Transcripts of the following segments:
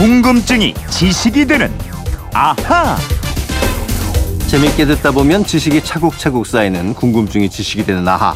궁금증이 지식이 되는 아하. 재밌게 듣다 보면 지식이 차곡차곡 쌓이는 궁금증이 지식이 되는 아하.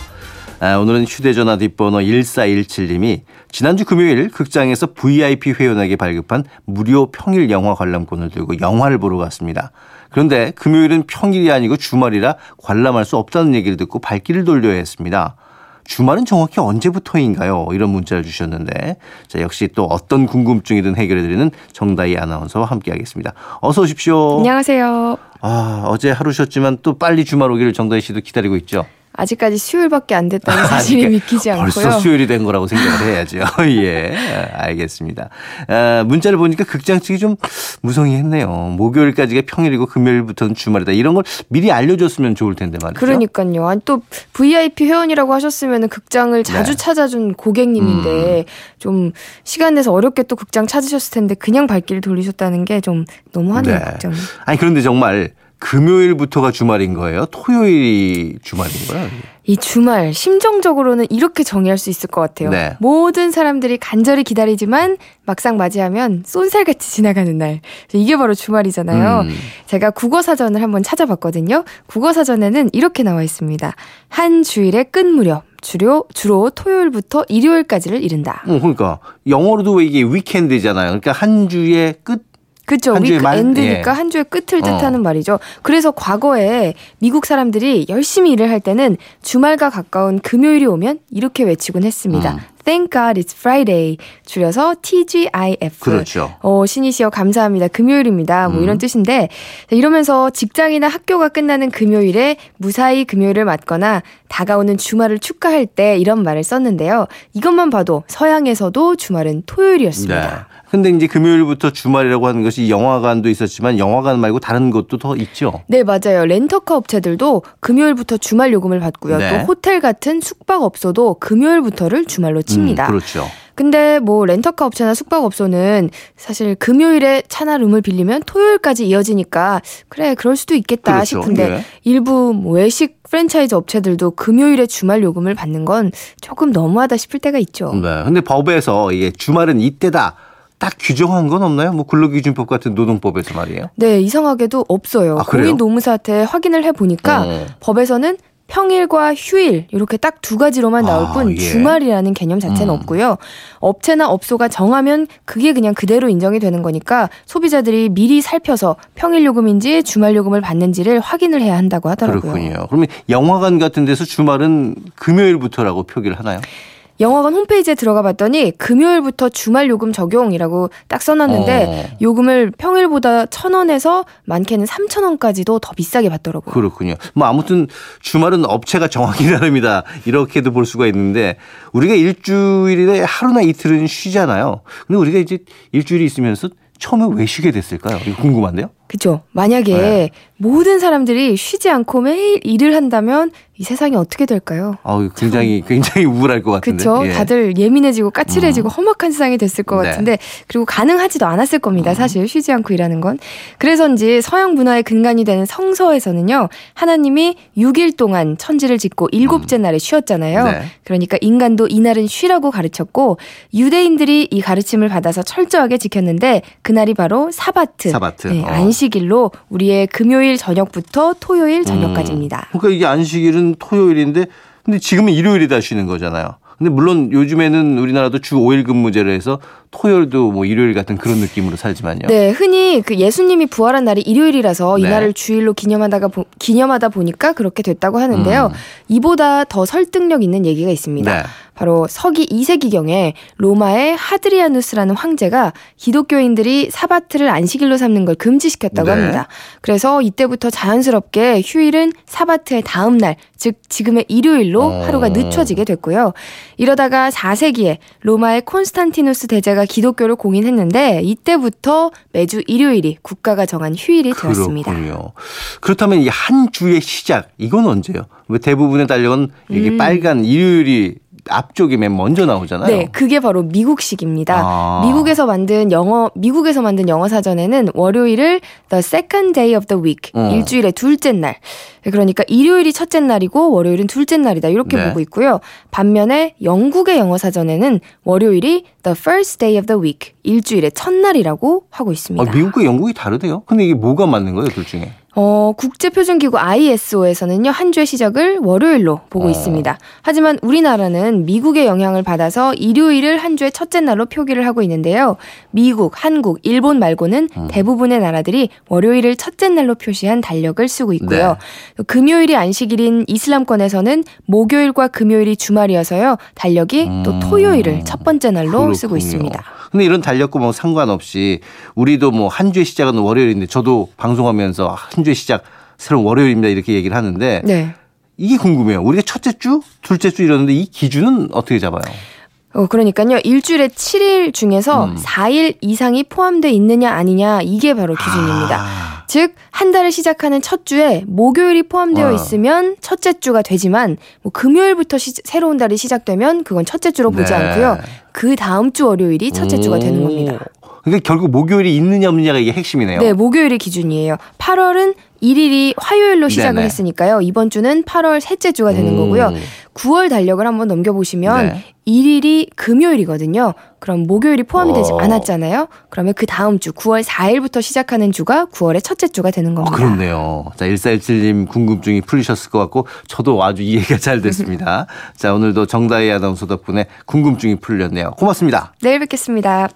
아, 오늘은 휴대전화 뒷번호 1417님이 지난주 금요일 극장에서 VIP 회원에게 발급한 무료 평일 영화 관람권을 들고 영화를 보러 갔습니다. 그런데 금요일은 평일이 아니고 주말이라 관람할 수 없다는 얘기를 듣고 발길을 돌려야 했습니다. 주말은 정확히 언제부터인가요? 이런 문자를 주셨는데 자 역시 또 어떤 궁금증이든 해결해드리는 정다희 아나운서와 함께하겠습니다. 어서 오십시오. 안녕하세요. 아 어제 하루 쉬었지만 또 빨리 주말 오기를 정다희 씨도 기다리고 있죠. 아직까지 수요일밖에 안 됐다는 사실이 믿기지 않고요. 벌써 수요일이 된 거라고 생각을 해야죠. 예, 알겠습니다. 아, 문자를 보니까 극장 측이 좀 무성의했네요. 목요일까지가 평일이고 금요일부터는 주말이다. 이런 걸 미리 알려줬으면 좋을 텐데 말이죠. 그러니까요. 아니, 또 VIP 회원이라고 하셨으면 극장을 자주 네. 찾아준 고객님인데 음. 좀 시간 내서 어렵게 또 극장 찾으셨을 텐데 그냥 발길을 돌리셨다는 게 좀 너무하네요. 네. 극장. 아니 그런데 정말 금요일부터가 주말인 거예요? 토요일이 주말인 거예요? 이 주말 심정적으로는 이렇게 정의할 수 있을 것 같아요. 네. 모든 사람들이 간절히 기다리지만 막상 맞이하면 쏜살같이 지나가는 날. 이게 바로 주말이잖아요. 음. 제가 국어 사전을 한번 찾아봤거든요. 국어 사전에는 이렇게 나와 있습니다. 한 주일의 끝 무렵. 주로 주로 토요일부터 일요일까지를 이른다. 어, 그러니까 영어로도 왜 이게 위켄드잖아요. 그러니까 한 주의 끝 그쵸. 한 주의 위크 말? 엔드니까 예. 한 주의 끝을 어. 뜻하는 말이죠. 그래서 과거에 미국 사람들이 열심히 일을 할 때는 주말과 가까운 금요일이 오면 이렇게 외치곤 했습니다. 음. Thank God it's Friday. 줄여서 TGIF. 그렇죠. 어, 신이시여 감사합니다. 금요일입니다. 뭐 음. 이런 뜻인데 자, 이러면서 직장이나 학교가 끝나는 금요일에 무사히 금요일을 맞거나 다가오는 주말을 축하할 때 이런 말을 썼는데요. 이것만 봐도 서양에서도 주말은 토요일이었습니다. 네. 근데 이제 금요일부터 주말이라고 하는 것이 영화관도 있었지만 영화관 말고 다른 것도 더 있죠. 네, 맞아요. 렌터카 업체들도 금요일부터 주말 요금을 받고요. 네. 또 호텔 같은 숙박업소도 금요일부터를 주말로 칩니다. 음, 그렇죠. 근데 뭐 렌터카 업체나 숙박업소는 사실 금요일에 차나 룸을 빌리면 토요일까지 이어지니까 그래 그럴 수도 있겠다 그렇죠. 싶은데 네. 일부 뭐 외식 프랜차이즈 업체들도 금요일에 주말 요금을 받는 건 조금 너무하다 싶을 때가 있죠. 네. 근데 법에서 이게 주말은 이때다. 딱 규정한 건 없나요? 뭐 근로기준법 같은 노동법에서 말이에요. 네, 이상하게도 없어요. 아, 그래요? 공인노무사한테 확인을 해 보니까 어. 법에서는 평일과 휴일 이렇게 딱 두 가지로만 나올 아, 뿐 예. 주말이라는 개념 자체는 음. 없고요. 업체나 업소가 정하면 그게 그냥 그대로 인정이 되는 거니까 소비자들이 미리 살펴서 평일 요금인지 주말 요금을 받는지를 확인을 해야 한다고 하더라고요. 그렇군요. 그러면 영화관 같은 데서 주말은 금요일부터라고 표기를 하나요? 영화관 홈페이지에 들어가 봤더니 금요일부터 주말 요금 적용이라고 딱 써놨는데 어. 요금을 평일보다 천 원에서 많게는 삼천 원까지도 더 비싸게 받더라고요. 그렇군요. 뭐 아무튼 주말은 업체가 정하기 나름이다. 이렇게도 볼 수가 있는데 우리가 일주일에 하루나 이틀은 쉬잖아요. 근데 우리가 이제 일주일이 있으면서 처음에 왜 쉬게 됐을까요? 이거 궁금한데요. 그죠. 만약에 네. 모든 사람들이 쉬지 않고 매일 일을 한다면 이 세상이 어떻게 될까요? 아, 굉장히 굉장히 우울할 것 같은데. 그쵸. 예. 다들 예민해지고 까칠해지고 음. 험악한 세상이 됐을 것 네. 같은데 그리고 가능하지도 않았을 겁니다. 사실 쉬지 않고 일하는 건. 그래서인지 서양 문화의 근간이 되는 성서에서는요. 하나님이 6일 동안 천지를 짓고 일곱째 날에 쉬었잖아요. 음. 네. 그러니까 인간도 이날은 쉬라고 가르쳤고 유대인들이 이 가르침을 받아서 철저하게 지켰는데 그날이 바로 사바트. 사바트. 네, 어. 안식일로 우리의 금요일 저녁부터 토요일 저녁까지입니다. 그러니까 이게 안식일은 토요일인데 근데 지금은 일요일이다 쉬는 거잖아요. 근데 물론 요즘에는 우리나라도 주 5일 근무제로 해서 토요일도 뭐 일요일 같은 그런 느낌으로 살지만요. 네, 흔히 그 예수님이 부활한 날이 일요일이라서 네. 이날을 주일로 기념하다가 보- 기념하다 보니까 그렇게 됐다고 하는데요. 음. 이보다 더 설득력 있는 얘기가 있습니다. 네. 바로 서기 2세기경에 로마의 하드리아누스라는 황제가 기독교인들이 사바트를 안식일로 삼는 걸 금지시켰다고 네. 합니다. 그래서 이때부터 자연스럽게 휴일은 사바트의 다음 날, 즉 지금의 일요일로 어. 하루가 늦춰지게 됐고요. 이러다가 4세기에 로마의 콘스탄티누스 대제가 기독교를 공인했는데 이때부터 매주 일요일이 국가가 정한 휴일이 되었습니다. 그렇다면 이 한 주의 시작 이건 언제요? 왜 대부분의 달력은 이게 음. 빨간 일요일이 앞쪽에 맨 먼저 나오잖아요. 네, 그게 바로 미국식입니다. 아. 미국에서 만든 영어 미국에서 만든 영어 사전에는 월요일을 the second day of the week 어. 일주일의 둘째 날. 그러니까 일요일이 첫째 날이고 월요일은 둘째 날이다 이렇게 네. 보고 있고요. 반면에 영국의 영어 사전에는 월요일이 the first day of the week 일주일의 첫날이라고 하고 있습니다. 아, 미국과 영국이 다르대요. 근데 이게 뭐가 맞는 거예요, 둘 중에? 어, 국제표준기구 ISO에서는요, 한 주의 시작을 월요일로 보고 어. 있습니다. 하지만 우리나라는 미국의 영향을 받아서 일요일을 한 주의 첫째 날로 표기를 하고 있는데요. 미국, 한국, 일본 말고는 음. 대부분의 나라들이 월요일을 첫째 날로 표시한 달력을 쓰고 있고요. 네. 금요일이 안식일인 이슬람권에서는 목요일과 금요일이 주말이어서요, 달력이 또 음. 토요일을 첫 번째 날로 쓰고 그렇군요. 있습니다. 근데 이런 달력과 뭐 상관없이 우리도 뭐 한 주의 시작은 월요일인데 저도 방송하면서 한 주의 시작 새로운 월요일입니다 이렇게 얘기를 하는데 네. 이게 궁금해요. 우리가 첫째 주, 둘째 주 이러는데 이 기준은 어떻게 잡아요? 어, 그러니까요. 일주일에 7일 중에서 음. 4일 이상이 포함되어 있느냐 아니냐 이게 바로 기준입니다. 아, 즉, 한 달을 시작하는 첫 주에 목요일이 포함되어 어. 있으면 첫째 주가 되지만 뭐 금요일부터 시- 새로운 달이 시작되면 그건 첫째 주로 보지 네. 않고요. 그 다음 주 월요일이 첫째 주가 되는 오. 겁니다. 그러니까 결국 목요일이 있느냐 없느냐가 이게 핵심이네요. 네, 목요일이 기준이에요. 8월은 1일이 화요일로 시작을 네네. 했으니까요. 이번 주는 8월 셋째 주가 되는 음. 거고요. 9월 달력을 한번 넘겨보시면 네. 1일이 금요일이거든요. 그럼 목요일이 포함이 되지 어. 않았잖아요. 그러면 그 다음 주 9월 4일부터 시작하는 주가 9월의 첫째 주가 되는 아, 겁니다. 그렇네요. 자, 1417님 궁금증이 풀리셨을 것 같고 저도 아주 이해가 잘 됐습니다. 자, 오늘도 정다희 아나운서 덕분에 궁금증이 풀렸네요. 고맙습니다. 내일 뵙겠습니다.